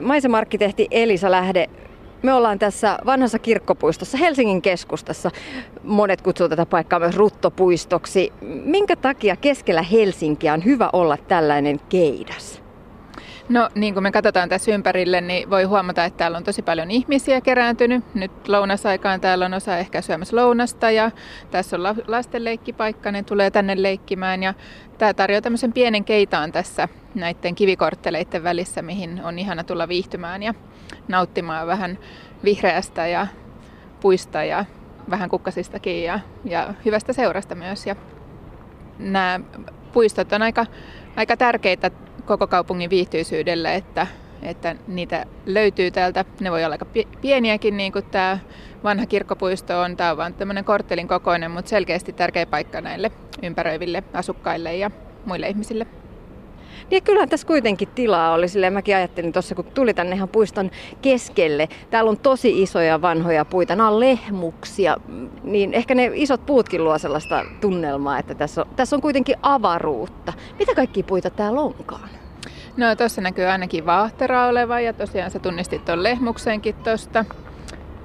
Maisemarkkitehti Elisa Lähde, me ollaan tässä vanhassa kirkkopuistossa Helsingin keskustassa. Monet kutsuvat tätä paikkaa myös ruttopuistoksi. Minkä takia keskellä Helsinkiä on hyvä olla tällainen keidas? No niin kuin me katsotaan tässä ympärille, niin voi huomata, että täällä on tosi paljon ihmisiä kerääntynyt. Nyt lounasaikaan täällä on osa ehkä syömässä lounasta ja tässä on lasten leikkipaikka, ne tulee tänne leikkimään. Ja tämä tarjoaa tämmöisen pienen keitaan tässä näiden kivikortteleiden välissä, mihin on ihana tulla viihtymään ja nauttimaan vähän vihreästä ja puista ja vähän kukkasistakin ja, ja hyvästä seurasta myös. Ja nämä puistot on aika, aika tärkeitä koko kaupungin viihtyisyydelle, että, että niitä löytyy täältä. Ne voi olla aika pieniäkin, niin kuin tämä vanha kirkkopuisto on. Tämä on vain tämmöinen korttelin kokoinen, mutta selkeästi tärkeä paikka näille ympäröiville asukkaille ja muille ihmisille. Niin kyllähän tässä kuitenkin tilaa oli, silleen mäkin ajattelin tuossa, kun tuli tänne ihan puiston keskelle. Täällä on tosi isoja vanhoja puita, nämä on lehmuksia, niin ehkä ne isot puutkin luo sellaista tunnelmaa, että tässä on, tässä on kuitenkin avaruutta. Mitä kaikki puita täällä onkaan? No tuossa näkyy ainakin vaahtera oleva ja tosiaan sä tunnistit tuon lehmuksenkin tuosta.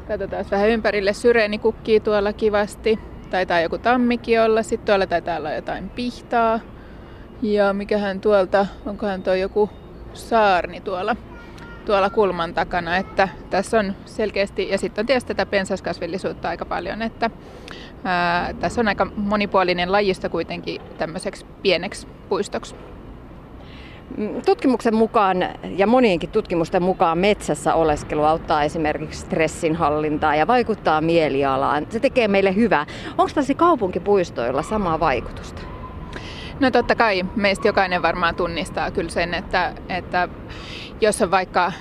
Katsotaan vähän ympärille, syreeni kukkii tuolla kivasti. Taitaa joku tammikin olla, sitten tuolla taitaa olla jotain pihtaa. Ja mikähän tuolta, onkohan tuo joku saarni tuolla, tuolla kulman takana, että tässä on selkeästi, ja sitten on tietysti tätä pensaskasvillisuutta aika paljon, että ää, tässä on aika monipuolinen lajisto kuitenkin tämmöiseksi pieneksi puistoksi. Tutkimuksen mukaan ja monienkin tutkimusten mukaan metsässä oleskelu auttaa esimerkiksi stressin hallintaa ja vaikuttaa mielialaan. Se tekee meille hyvää. Onko tässä kaupunkipuistoilla samaa vaikutusta? No totta kai meistä jokainen varmaan tunnistaa kyllä sen, että, että jos on vaikka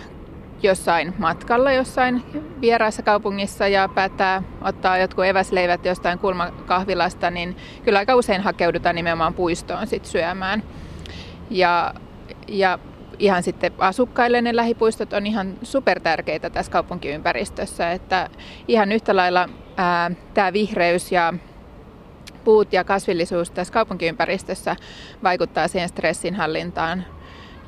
jossain matkalla jossain vieraassa kaupungissa ja päättää ottaa jotkut eväsleivät jostain kulmakahvilasta, niin kyllä aika usein hakeudutaan nimenomaan puistoon sit syömään. Ja, ja ihan sitten asukkaille ne lähipuistot on ihan supertärkeitä tässä kaupunkiympäristössä, että ihan yhtä lailla tämä vihreys ja puut ja kasvillisuus tässä kaupunkiympäristössä vaikuttaa siihen stressinhallintaan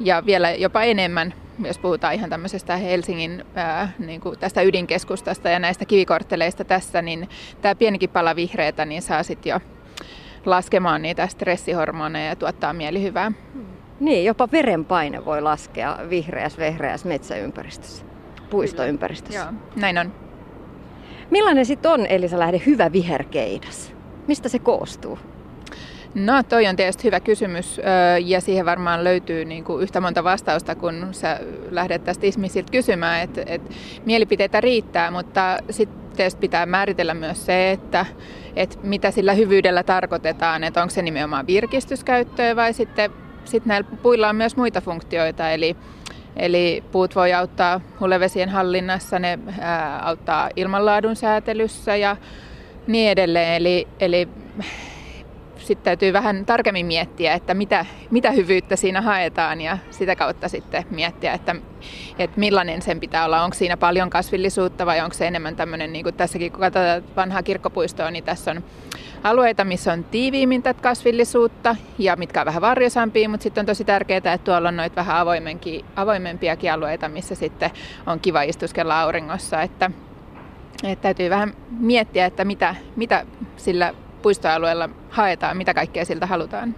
ja vielä jopa enemmän, jos puhutaan ihan tämmöisestä Helsingin ää, niin kuin tästä ydinkeskustasta ja näistä kivikortteleista tässä, niin tämä pienikin pala vihreätä niin saa sitten jo laskemaan niitä stressihormoneja ja tuottaa mielihyvää. Niin, jopa verenpaine voi laskea vihreässä, vehreässä metsäympäristössä, puistoympäristössä. Joo, näin on. Millainen sitten on, Elisa Lähde, hyvä viherkeidas? Mistä se koostuu? No toi on tietysti hyvä kysymys ja siihen varmaan löytyy niin kuin yhtä monta vastausta, kun sä lähdet tästä ihmisiltä kysymään, että, että mielipiteitä riittää, mutta sitten pitää määritellä myös se, että, että mitä sillä hyvyydellä tarkoitetaan, että onko se nimenomaan virkistyskäyttöä vai sitten, sitten näillä puilla on myös muita funktioita, eli Eli puut voi auttaa hulevesien hallinnassa, ne ää, auttaa ilmanlaadun säätelyssä ja niin edelleen. Eli, eli sitten täytyy vähän tarkemmin miettiä, että mitä, mitä hyvyyttä siinä haetaan ja sitä kautta sitten miettiä, että, että millainen sen pitää olla. Onko siinä paljon kasvillisuutta vai onko se enemmän tämmöinen, niin kuin tässäkin kun katsotaan vanhaa kirkkopuistoa, niin tässä on alueita, missä on tiiviimmin tätä kasvillisuutta ja mitkä on vähän varjosampia, mutta sitten on tosi tärkeää, että tuolla on noita vähän avoimempiakin alueita, missä sitten on kiva istuskella auringossa, että että täytyy vähän miettiä, että mitä, mitä sillä puistoalueella haetaan, mitä kaikkea siltä halutaan.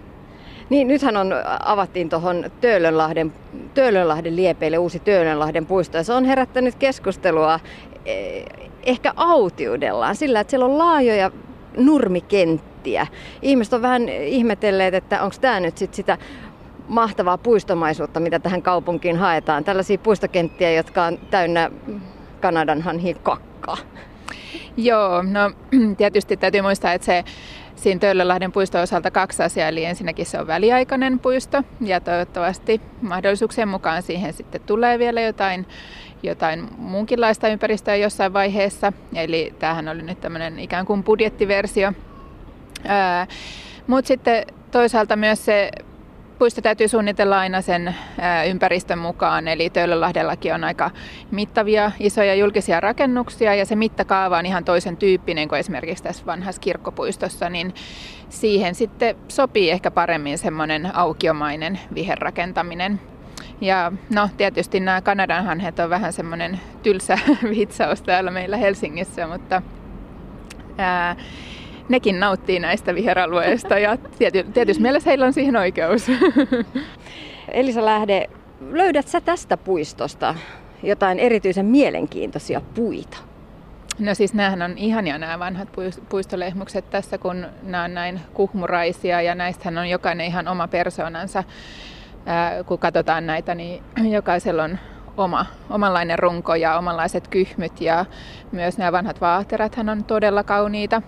Niin, nythän on, avattiin tuohon Töölönlahden, Töölönlahden liepeille uusi Töölönlahden puisto ja se on herättänyt keskustelua eh, ehkä autiudellaan sillä, että siellä on laajoja nurmikenttiä. Ihmiset on vähän ihmetelleet, että onko tämä nyt sit sitä mahtavaa puistomaisuutta, mitä tähän kaupunkiin haetaan. Tällaisia puistokenttiä, jotka on täynnä Kanadan kakkaa. Joo, no tietysti täytyy muistaa, että se siinä Töölölahden puiston osalta kaksi asiaa, eli ensinnäkin se on väliaikainen puisto ja toivottavasti mahdollisuuksien mukaan siihen sitten tulee vielä jotain, jotain muunkinlaista ympäristöä jossain vaiheessa. Eli tämähän oli nyt tämmöinen ikään kuin budjettiversio. Mutta sitten toisaalta myös se puisto täytyy suunnitella aina sen ympäristön mukaan, eli Töölönlahdellakin on aika mittavia isoja julkisia rakennuksia ja se mittakaava on ihan toisen tyyppinen kuin esimerkiksi tässä vanhassa kirkkopuistossa, niin siihen sitten sopii ehkä paremmin semmoinen aukiomainen viherrakentaminen. Ja no tietysti nämä Kanadan hanhet on vähän semmoinen tylsä vitsaus täällä meillä Helsingissä, mutta ää, nekin nauttii näistä viheralueista ja tiety, tietysti mielessä heillä on siihen oikeus. Elisa Lähde, löydät sä tästä puistosta jotain erityisen mielenkiintoisia puita? No siis näähän on ihania nämä vanhat puistolehmukset tässä, kun nämä on näin kuhmuraisia ja näistähän on jokainen ihan oma persoonansa. Ää, kun katsotaan näitä, niin jokaisella on oma, omanlainen runko ja omanlaiset kyhmyt ja myös nämä vanhat vaahterathan on todella kauniita.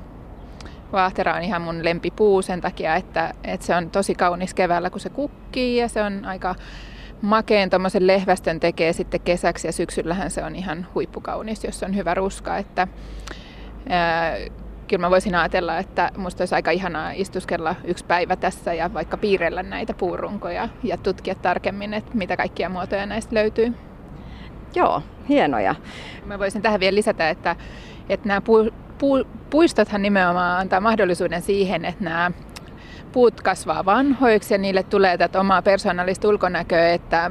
Vaahtera on ihan mun lempipuu sen takia, että, että se on tosi kaunis keväällä, kun se kukkii ja se on aika makeen tuommoisen lehvästön tekee sitten kesäksi ja syksyllähän se on ihan huippukaunis, jos on hyvä ruska. Että, ää, kyllä mä voisin ajatella, että musta olisi aika ihanaa istuskella yksi päivä tässä ja vaikka piirrellä näitä puurunkoja ja tutkia tarkemmin, että mitä kaikkia muotoja näistä löytyy. Joo, hienoja. Mä voisin tähän vielä lisätä, että, että nämä pu, pu, puistothan nimenomaan antaa mahdollisuuden siihen, että nämä puut kasvaa vanhoiksi ja niille tulee tätä omaa persoonallista ulkonäköä, että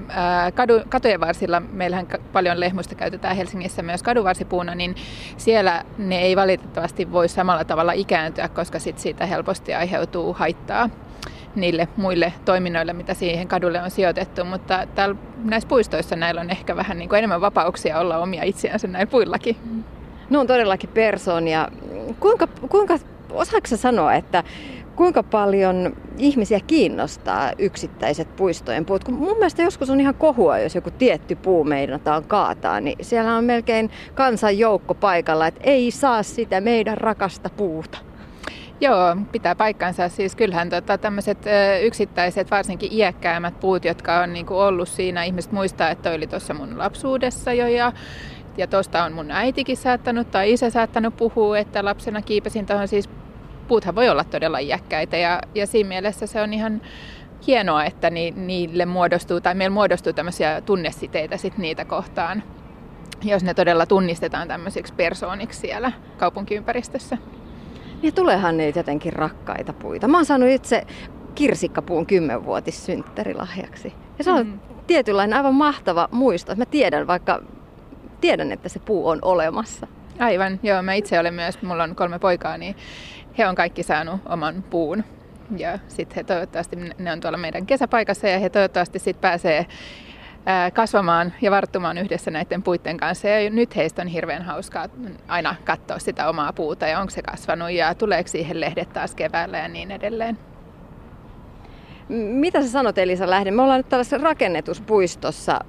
kadu, katujen varsilla, meillähän paljon lehmusta käytetään Helsingissä myös kaduvarsipuuna, niin siellä ne ei valitettavasti voi samalla tavalla ikääntyä, koska sit siitä helposti aiheutuu haittaa niille muille toiminnoille, mitä siihen kadulle on sijoitettu, mutta täällä, näissä puistoissa näillä on ehkä vähän niin kuin enemmän vapauksia olla omia itseänsä näillä puillakin. No on todellakin persoonia. Kuinka, kuinka osaako sanoa, että kuinka paljon ihmisiä kiinnostaa yksittäiset puistojen puut. Kun mun mielestä joskus on ihan kohua, jos joku tietty puu meinataan kaataa, niin siellä on melkein kansan joukko paikalla, että ei saa sitä meidän rakasta puuta. Joo, pitää paikkansa. Siis kyllähän tota, tämmöiset yksittäiset, varsinkin iäkkäämmät puut, jotka on niinku ollut siinä, ihmiset muistaa, että oli tuossa mun lapsuudessa jo ja ja tuosta on mun äitikin saattanut tai isä saattanut puhua, että lapsena kiipesin tuohon siis puuthan voi olla todella iäkkäitä ja, ja siinä mielessä se on ihan hienoa, että ni, niille muodostuu tai meillä muodostuu tämmöisiä tunnesiteitä sit niitä kohtaan, jos ne todella tunnistetaan tämmöisiksi persooniksi siellä kaupunkiympäristössä. Ja tuleehan niitä jotenkin rakkaita puita. Mä oon saanut itse kirsikkapuun kymmenvuotissynttärilahjaksi. Ja se on mm. tietynlainen aivan mahtava muisto. Mä tiedän, vaikka tiedän, että se puu on olemassa. Aivan, joo. Mä itse olen myös, mulla on kolme poikaa, niin he on kaikki saanut oman puun. Ja sitten he toivottavasti, ne on tuolla meidän kesäpaikassa ja he toivottavasti sitten pääsee kasvamaan ja varttumaan yhdessä näiden puitten kanssa. Ja nyt heistä on hirveän hauskaa aina katsoa sitä omaa puuta ja onko se kasvanut ja tuleeko siihen lehdet taas keväällä ja niin edelleen. Mitä sä sanot Elisa Lähde? Me ollaan nyt tällaisessa rakennetuspuistossa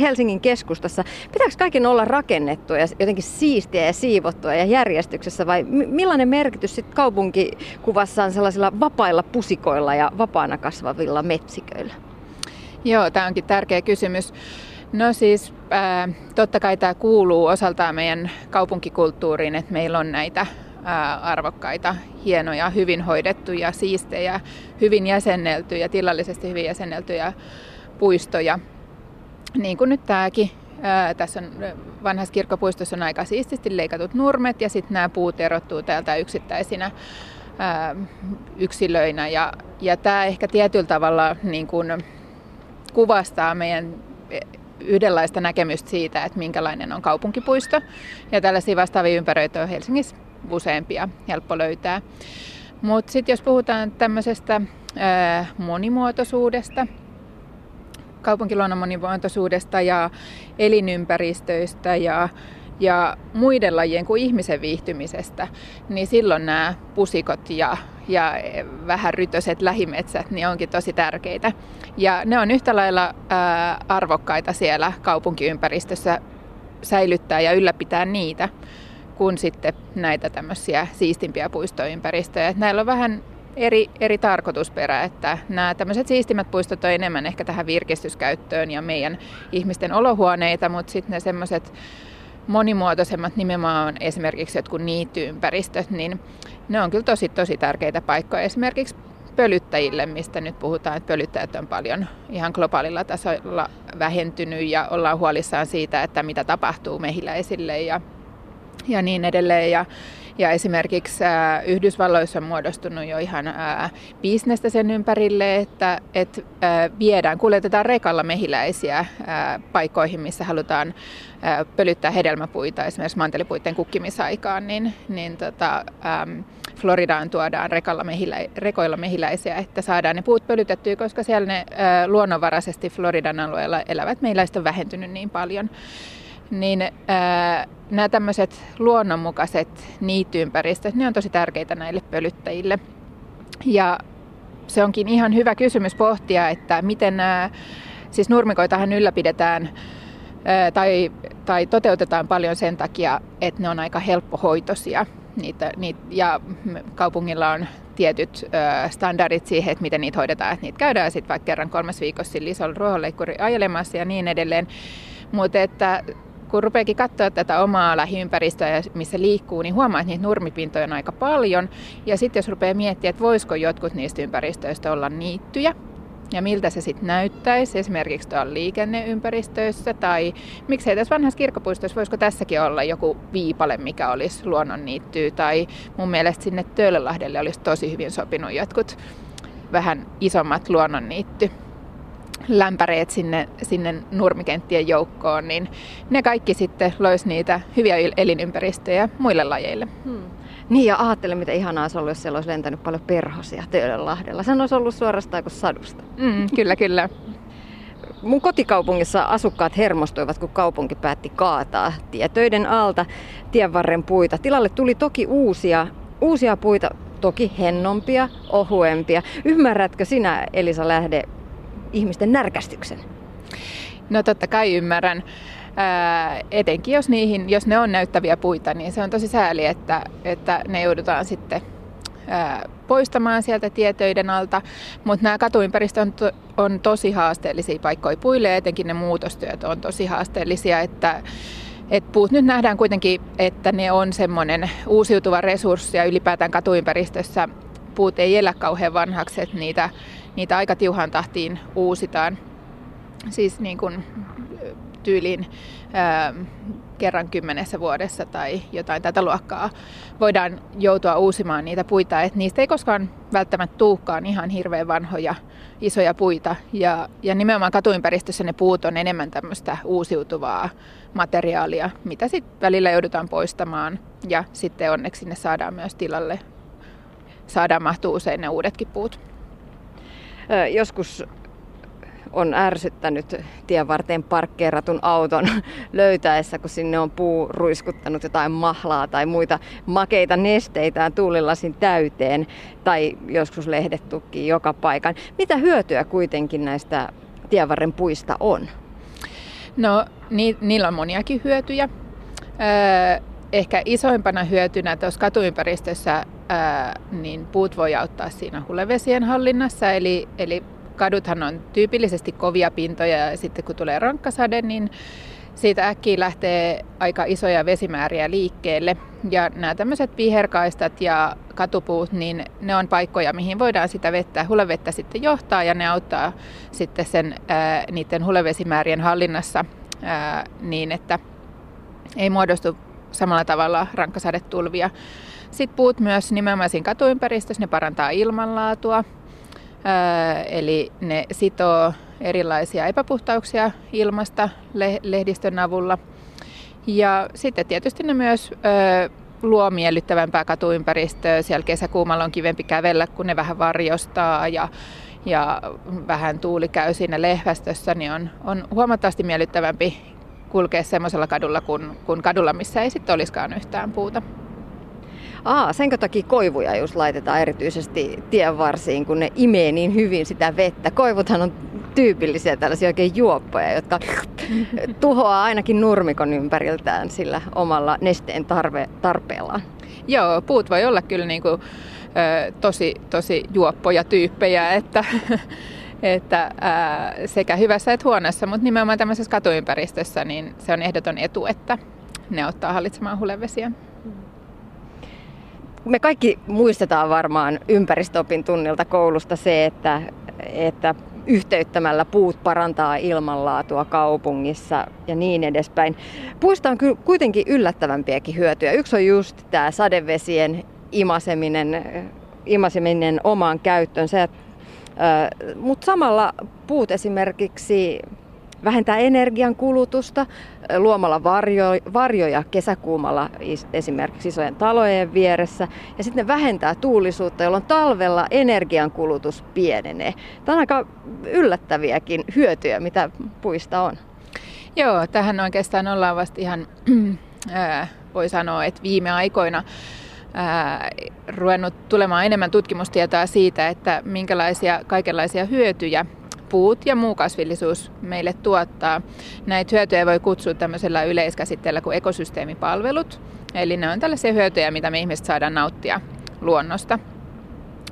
Helsingin keskustassa. Pitääkö kaiken olla rakennettua ja jotenkin siistiä ja siivottua ja järjestyksessä vai millainen merkitys sitten kaupunkikuvassa on sellaisilla vapailla pusikoilla ja vapaana kasvavilla metsiköillä? Joo, tämä onkin tärkeä kysymys. No siis ää, totta kai tämä kuuluu osaltaan meidän kaupunkikulttuuriin, että meillä on näitä ää, arvokkaita, hienoja, hyvin hoidettuja, siistejä, hyvin jäsenneltyjä, tilallisesti hyvin jäsenneltyjä puistoja niin kuin nyt tämäkin. Tässä on vanhassa kirkkopuistossa on aika siististi leikatut nurmet ja sitten nämä puut erottuu täältä yksittäisinä ää, yksilöinä. Ja, ja tämä ehkä tietyllä tavalla niin kuin kuvastaa meidän yhdenlaista näkemystä siitä, että minkälainen on kaupunkipuisto. Ja tällaisia vastaavia ympäröitä on Helsingissä useampia, helppo löytää. Mutta sitten jos puhutaan tämmöisestä monimuotoisuudesta, kaupunkiluonnon monimuotoisuudesta ja elinympäristöistä ja, ja muiden lajien kuin ihmisen viihtymisestä, niin silloin nämä pusikot ja, ja vähän rytöiset lähimetsät niin onkin tosi tärkeitä. Ja ne on yhtä lailla ää, arvokkaita siellä kaupunkiympäristössä säilyttää ja ylläpitää niitä kuin sitten näitä tämmöisiä siistimpiä puistoympäristöjä. Näillä on vähän eri, eri tarkoitusperä, että nämä tämmöiset siistimmät puistot on enemmän ehkä tähän virkistyskäyttöön ja meidän ihmisten olohuoneita, mutta sitten ne semmoiset monimuotoisemmat nimenomaan esimerkiksi jotkut niittyympäristöt, niin ne on kyllä tosi tosi tärkeitä paikkoja esimerkiksi pölyttäjille, mistä nyt puhutaan, että pölyttäjät on paljon ihan globaalilla tasolla vähentynyt ja ollaan huolissaan siitä, että mitä tapahtuu mehiläisille ja, ja niin edelleen. Ja Ja esimerkiksi ää, Yhdysvalloissa on muodostunut jo ihan ää, bisnestä sen ympärille, että et, ää, viedään, kuljetetaan rekalla mehiläisiä paikkoihin, missä halutaan ää, pölyttää hedelmäpuita, esimerkiksi mantelipuiden kukkimisaikaan, niin, niin tota, Floridaan tuodaan rekalla mehilä, rekoilla mehiläisiä, että saadaan ne puut pölytettyä, koska siellä ne luonnonvaraisesti Floridan alueella elävät mehiläiset on vähentynyt niin paljon. Niin ää, nämä tämmöiset luonnonmukaiset niittyympäristöt, ne on tosi tärkeitä näille pölyttäjille. Ja se onkin ihan hyvä kysymys pohtia, että miten nämä, siis nurmikoitahan ylläpidetään tai, tai toteutetaan paljon sen takia, että ne on aika helppohoitoisia niitä, niitä, ja kaupungilla on tietyt ö, standardit siihen, että miten niitä hoidetaan. Että niitä käydään sitten vaikka kerran kolmes viikossa sillä isolla ruohonleikkuri ajelemassa ja niin edelleen. Mutta että kun rupeakin katsoa tätä omaa lähiympäristöä, missä liikkuu, niin huomaa, että niitä nurmipintoja on aika paljon. Ja sitten jos rupeaa miettimään, että voisiko jotkut niistä ympäristöistä olla niittyjä, ja miltä se sitten näyttäisi esimerkiksi tuolla liikenneympäristöissä tai miksei tässä vanhassa kirkkopuistossa, voisiko tässäkin olla joku viipale, mikä olisi luonnonniittyy tai mun mielestä sinne Töölönlahdelle olisi tosi hyvin sopinut jotkut vähän isommat luonnonniitty lämpäreet sinne, sinne nurmikenttien joukkoon, niin ne kaikki sitten loisi niitä hyviä elinympäristöjä muille lajeille. Hmm. Niin ja ajattele, mitä ihanaa olisi ollut, jos siellä olisi lentänyt paljon perhosia Töölönlahdella. Se olisi ollut suorastaan kuin sadusta. Mm, kyllä, kyllä. Mun kotikaupungissa asukkaat hermostuivat, kun kaupunki päätti kaataa tietöiden alta tienvarren puita. Tilalle tuli toki uusia, uusia puita, toki hennompia, ohuempia. Ymmärrätkö sinä, Elisa Lähde, ihmisten närkästyksen? No totta kai ymmärrän. Ää, etenkin jos, niihin, jos ne on näyttäviä puita, niin se on tosi sääli, että, että ne joudutaan sitten ää, poistamaan sieltä tietöiden alta. Mutta nämä katuympäristöt on, to, on tosi haasteellisia paikkoja puille ja etenkin ne muutostyöt on tosi haasteellisia, että et puut nyt nähdään kuitenkin, että ne on semmoinen uusiutuva resurssi ja ylipäätään katuympäristössä puut ei elä kauhean vanhaksi, että niitä, niitä aika tiuhan tahtiin uusitaan. Siis niin kuin tyyliin ää, kerran kymmenessä vuodessa tai jotain tätä luokkaa voidaan joutua uusimaan niitä puita, että niistä ei koskaan välttämättä tuukaan ihan hirveän vanhoja isoja puita. Ja, ja nimenomaan katuympäristössä ne puut on enemmän tämmöistä uusiutuvaa materiaalia, mitä sitten välillä joudutaan poistamaan ja sitten onneksi ne saadaan myös tilalle. Saadaan mahtua usein ne uudetkin puut. Joskus on ärsyttänyt tien varteen parkkeeratun auton löytäessä, kun sinne on puu ruiskuttanut jotain mahlaa tai muita makeita nesteitä tuulilasin täyteen tai joskus lehdet tukkii joka paikan. Mitä hyötyä kuitenkin näistä tienvarren puista on? No, ni, niillä on moniakin hyötyjä. Öö, ehkä isoimpana hyötynä tuossa katuympäristössä ää, niin puut voi auttaa siinä hulevesien hallinnassa, eli, eli kaduthan on tyypillisesti kovia pintoja ja sitten kun tulee rankkasade, niin siitä äkkiä lähtee aika isoja vesimääriä liikkeelle. Ja nämä tämmöiset viherkaistat ja katupuut, niin ne on paikkoja, mihin voidaan sitä vettä, hulevettä sitten johtaa ja ne auttaa sitten sen, ää, niiden hulevesimäärien hallinnassa ää, niin, että ei muodostu samalla tavalla rankkasadetulvia. Sitten puut myös nimenomaan siinä katuympäristössä, ne parantaa ilmanlaatua, eli ne sitoo erilaisia epäpuhtauksia ilmasta lehdistön avulla. Ja sitten tietysti ne myös luo miellyttävämpää katuympäristöä. Siellä kesäkuumalla on kivempi kävellä, kun ne vähän varjostaa ja, ja vähän tuuli käy siinä lehvästössä, niin on, on huomattavasti miellyttävämpi kulkea semmoisella kadulla kuin, kuin kadulla, missä ei sitten olisikaan yhtään puuta. Aa, senkö takia koivuja just laitetaan erityisesti tien varsiin, kun ne imee niin hyvin sitä vettä. Koivuthan on tyypillisiä tällaisia oikein juoppoja, jotka tuhoaa ainakin nurmikon ympäriltään sillä omalla nesteen tarve, tarpeellaan. Joo, puut voi olla kyllä niin kuin, ö, tosi, tosi juoppoja tyyppejä, että, että ää, sekä hyvässä että huonossa, mutta nimenomaan tämmöisessä katuympäristössä niin se on ehdoton etu, että ne ottaa hallitsemaan hulevesiä me kaikki muistetaan varmaan ympäristöopin tunnilta koulusta se, että, että yhteyttämällä puut parantaa ilmanlaatua kaupungissa ja niin edespäin. Puista on kuitenkin yllättävämpiäkin hyötyjä. Yksi on just tämä sadevesien imaseminen, imaseminen omaan käyttöönsä. Mutta samalla puut esimerkiksi vähentää energian kulutusta luomalla varjo, varjoja kesäkuumalla esimerkiksi isojen talojen vieressä. Ja sitten vähentää tuulisuutta, jolloin talvella energian kulutus pienenee. Tämä on aika yllättäviäkin hyötyjä, mitä puista on. Joo, tähän oikeastaan ollaan vasta ihan, voi sanoa, että viime aikoina ää, ruvennut tulemaan enemmän tutkimustietoa siitä, että minkälaisia kaikenlaisia hyötyjä puut ja muu kasvillisuus meille tuottaa. Näitä hyötyjä voi kutsua tämmöisellä yleiskäsitteellä kuin ekosysteemipalvelut. Eli ne on tällaisia hyötyjä, mitä me ihmiset saadaan nauttia luonnosta.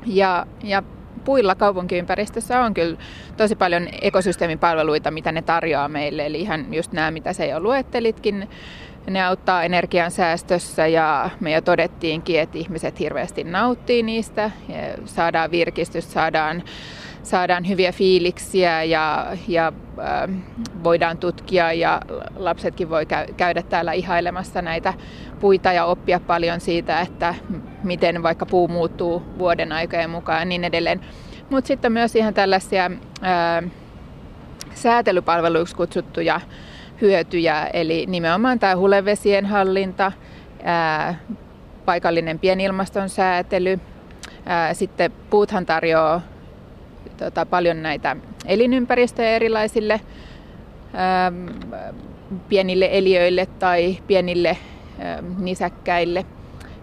Ja, ja puilla kaupunkiympäristössä on kyllä tosi paljon ekosysteemipalveluita, mitä ne tarjoaa meille. Eli ihan just nämä, mitä se jo luettelitkin. Ne auttaa energiansäästössä ja me jo todettiinkin, että ihmiset hirveästi nauttii niistä. Ja saadaan virkistystä, saadaan saadaan hyviä fiiliksiä ja, ja äh, voidaan tutkia ja lapsetkin voi käydä täällä ihailemassa näitä puita ja oppia paljon siitä, että miten vaikka puu muuttuu vuoden aikojen mukaan ja niin edelleen. Mutta sitten myös ihan tällaisia äh, säätelypalveluiksi kutsuttuja hyötyjä, eli nimenomaan tämä hulevesien hallinta, äh, paikallinen pienilmaston säätely, ää, sitten puuthan tarjoaa tota, paljon näitä elinympäristöjä erilaisille ähm, pienille eliöille tai pienille ähm, nisäkkäille.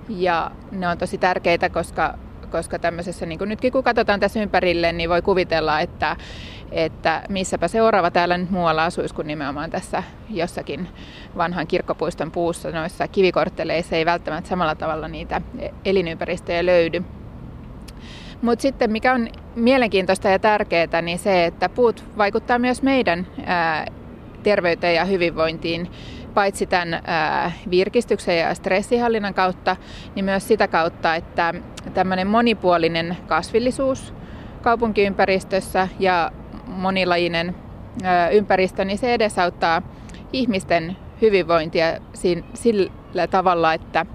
Ja ne on tosi tärkeitä, koska, koska tämmöisessä, niin kuin nytkin kun katsotaan tässä ympärille, niin voi kuvitella, että, että missäpä seuraava täällä nyt muualla asuisi kuin nimenomaan tässä jossakin vanhan kirkkopuiston puussa. Noissa kivikortteleissa ei välttämättä samalla tavalla niitä elinympäristöjä löydy. Mutta sitten mikä on mielenkiintoista ja tärkeää, niin se, että puut vaikuttaa myös meidän ää, terveyteen ja hyvinvointiin. Paitsi tämän ää, virkistyksen ja stressihallinnan kautta, niin myös sitä kautta, että tämmöinen monipuolinen kasvillisuus kaupunkiympäristössä ja monilajinen ää, ympäristö, niin se edesauttaa ihmisten hyvinvointia sillä tavalla, että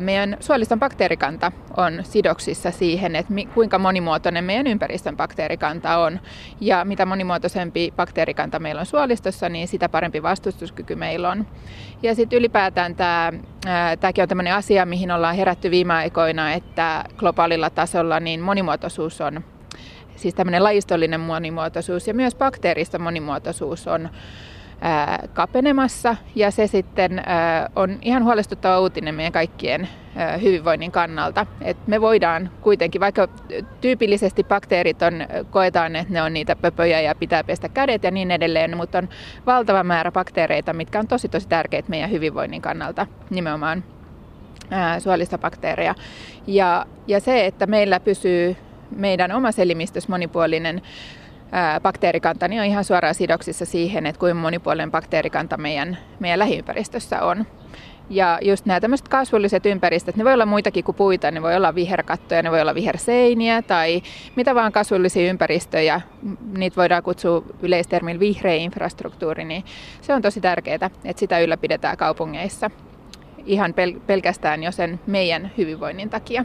meidän suoliston bakteerikanta on sidoksissa siihen, että kuinka monimuotoinen meidän ympäristön bakteerikanta on. Ja mitä monimuotoisempi bakteerikanta meillä on suolistossa, niin sitä parempi vastustuskyky meillä on. Ja sitten ylipäätään tämä, tämäkin on tämmöinen asia, mihin ollaan herätty viime aikoina, että globaalilla tasolla niin monimuotoisuus on siis tämmöinen lajistollinen monimuotoisuus ja myös bakteerista monimuotoisuus on kapenemassa ja se sitten on ihan huolestuttava uutinen meidän kaikkien hyvinvoinnin kannalta. Et me voidaan kuitenkin, vaikka tyypillisesti bakteerit on, koetaan, että ne on niitä pöpöjä ja pitää pestä kädet ja niin edelleen, mutta on valtava määrä bakteereita, mitkä on tosi tosi tärkeitä meidän hyvinvoinnin kannalta, nimenomaan suolista bakteereja. Ja, ja se, että meillä pysyy meidän omassa elimistössä monipuolinen bakteerikanta niin on ihan suoraan sidoksissa siihen, että kuinka monipuolinen bakteerikanta meidän, meidän lähiympäristössä on. Ja just nämä tämmöiset kasvulliset ympäristöt, ne voi olla muitakin kuin puita, ne voi olla viherkattoja, ne voi olla viherseiniä tai mitä vaan kasvullisia ympäristöjä, niitä voidaan kutsua yleistermillä vihreä infrastruktuuri, niin se on tosi tärkeää, että sitä ylläpidetään kaupungeissa ihan pel- pelkästään jo sen meidän hyvinvoinnin takia.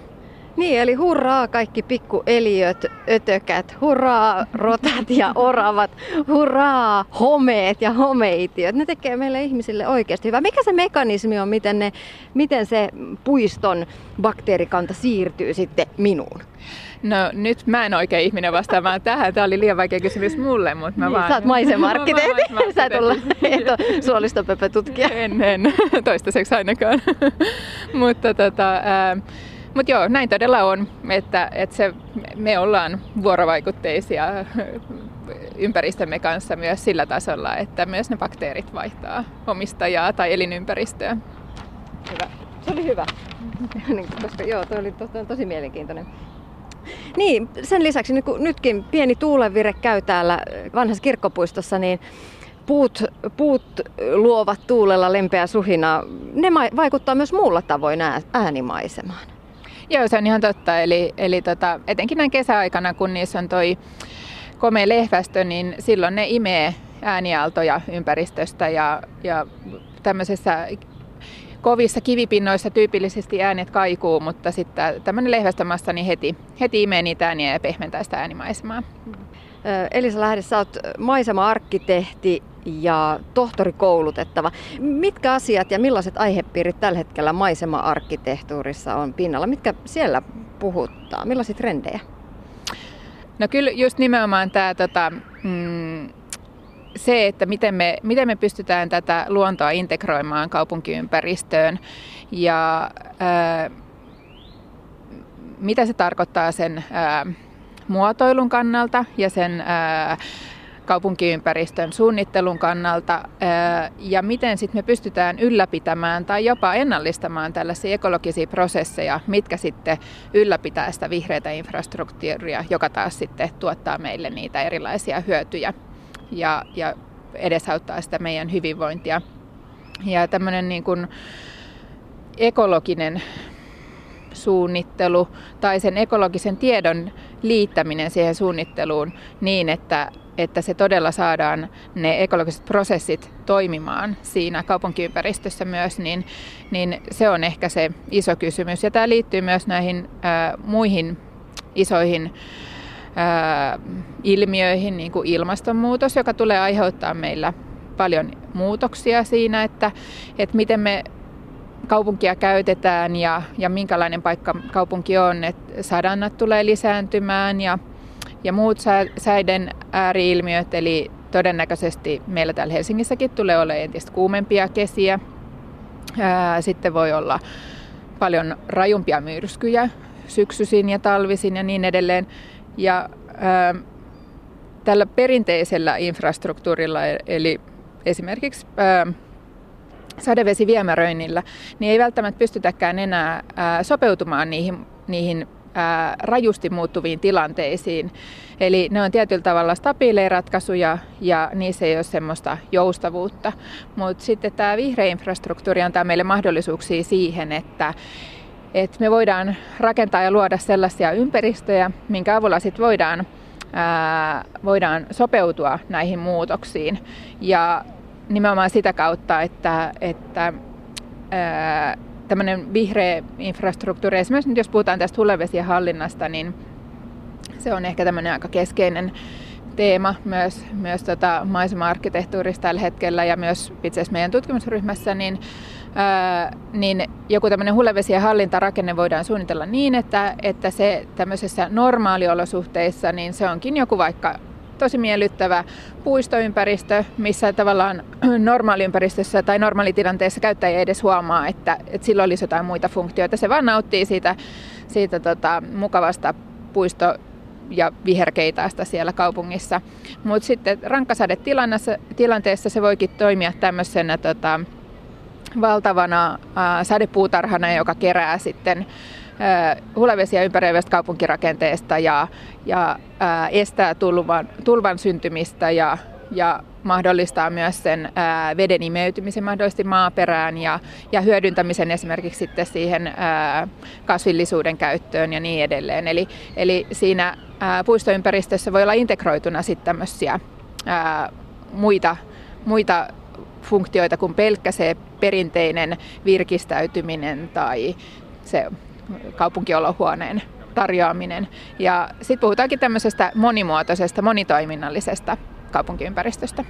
Niin, eli hurraa kaikki pikkueliöt, ötökät, hurraa rotat ja oravat, hurraa homeet ja homeitiöt. Ne tekee meille ihmisille oikeasti hyvää. Mikä se mekanismi on, miten, ne, miten se puiston bakteerikanta siirtyy sitten minuun? No nyt mä en oikein ihminen vastaamaan tähän. Tämä oli liian vaikea kysymys mulle, mutta mä niin, vaan... Sä oot maisemarkkiteetti. Sä et olla suolistopöpötutkija. En, en. Toistaiseksi ainakaan. mutta tota, ää, mutta joo, näin todella on, että, että se, me ollaan vuorovaikutteisia ympäristömme kanssa myös sillä tasolla, että myös ne bakteerit vaihtaa omistajaa tai elinympäristöä. Hyvä. Se oli hyvä. Niin, koska joo, toi oli tosi, tosi mielenkiintoinen. Niin, sen lisäksi kun nytkin pieni tuulenvire käy täällä vanhassa kirkkopuistossa, niin puut, puut luovat tuulella lempeä suhina. Ne vaikuttaa myös muulla tavoin äänimaisemaan. Joo, se on ihan totta. Eli, eli tota, etenkin näin kesäaikana, kun niissä on toi komea lehvästö, niin silloin ne imee äänialtoja ympäristöstä ja, ja tämmöisessä kovissa kivipinnoissa tyypillisesti äänet kaikuu, mutta sitten tämmöinen lehvästömassa niin heti, heti imee niitä ääniä ja pehmentää sitä äänimaisemaa. Elisa Lähde, sä oot maisema-arkkitehti ja tohtorikoulutettava. Mitkä asiat ja millaiset aihepiirit tällä hetkellä maisema-arkkitehtuurissa on pinnalla? Mitkä siellä puhuttaa? Millaisia trendejä? No kyllä just nimenomaan tämä tota, mm, se, että miten me, miten me pystytään tätä luontoa integroimaan kaupunkiympäristöön ja ää, mitä se tarkoittaa sen ää, muotoilun kannalta ja sen ää, kaupunkiympäristön suunnittelun kannalta ja miten sitten me pystytään ylläpitämään tai jopa ennallistamaan tällaisia ekologisia prosesseja, mitkä sitten ylläpitää sitä vihreätä infrastruktuuria, joka taas sitten tuottaa meille niitä erilaisia hyötyjä ja, ja edesauttaa sitä meidän hyvinvointia. Ja tämmöinen niin kuin ekologinen suunnittelu tai sen ekologisen tiedon liittäminen siihen suunnitteluun niin, että, että se todella saadaan ne ekologiset prosessit toimimaan siinä kaupunkiympäristössä myös, niin, niin se on ehkä se iso kysymys. Ja tämä liittyy myös näihin ää, muihin isoihin ää, ilmiöihin, niin kuin ilmastonmuutos, joka tulee aiheuttaa meillä paljon muutoksia siinä, että, että miten me kaupunkia käytetään ja, ja minkälainen paikka kaupunki on. että sadannat tulee lisääntymään ja, ja muut säiden ääriilmiöt, eli todennäköisesti meillä täällä Helsingissäkin tulee olemaan entistä kuumempia kesiä. Sitten voi olla paljon rajumpia myrskyjä syksyisin ja talvisin ja niin edelleen. Ja ää, tällä perinteisellä infrastruktuurilla, e-, eli esimerkiksi ää, sadevesiviemäröinnillä, niin ei välttämättä pystytäkään enää ää, sopeutumaan niihin, niihin ää, rajusti muuttuviin tilanteisiin. Eli ne on tietyllä tavalla stabiileja ratkaisuja ja niissä ei ole semmoista joustavuutta. Mutta sitten tämä vihreä infrastruktuuri antaa meille mahdollisuuksia siihen, että että me voidaan rakentaa ja luoda sellaisia ympäristöjä, minkä avulla sit voidaan, ää, voidaan sopeutua näihin muutoksiin. Ja nimenomaan sitä kautta, että, että tämmöinen vihreä infrastruktuuri, esimerkiksi nyt jos puhutaan tästä hulevesien hallinnasta, niin se on ehkä tämmöinen aika keskeinen teema myös, myös tota maisema-arkkitehtuurissa tällä hetkellä ja myös itse asiassa meidän tutkimusryhmässä, niin, ää, niin joku tämmöinen hulevesien hallintarakenne voidaan suunnitella niin, että, että se tämmöisessä normaaliolosuhteissa, niin se onkin joku vaikka tosi miellyttävä puistoympäristö, missä tavallaan normaaliympäristössä tai normaalitilanteessa käyttäjä ei edes huomaa, että, että sillä olisi jotain muita funktioita. Se vaan nauttii siitä, siitä tota, mukavasta puisto ja viherkeitaasta siellä kaupungissa. Mutta sitten rankkasadetilanteessa se voikin toimia tämmöisenä tota, valtavana ää, sadepuutarhana, joka kerää sitten hulevesiä ympäröivästä kaupunkirakenteesta ja, ja ää, estää tulvan, tulvan syntymistä ja, ja mahdollistaa myös sen ää, veden imeytymisen mahdollisesti maaperään ja, ja hyödyntämisen esimerkiksi sitten siihen ää, kasvillisuuden käyttöön ja niin edelleen. Eli, eli siinä ää, puistoympäristössä voi olla integroituna sitten tämmöisiä muita, muita funktioita kuin pelkkä se perinteinen virkistäytyminen tai se kaupunkiolohuoneen tarjoaminen. Ja sitten puhutaankin tämmöisestä monimuotoisesta, monitoiminnallisesta kaupunkiympäristöstä.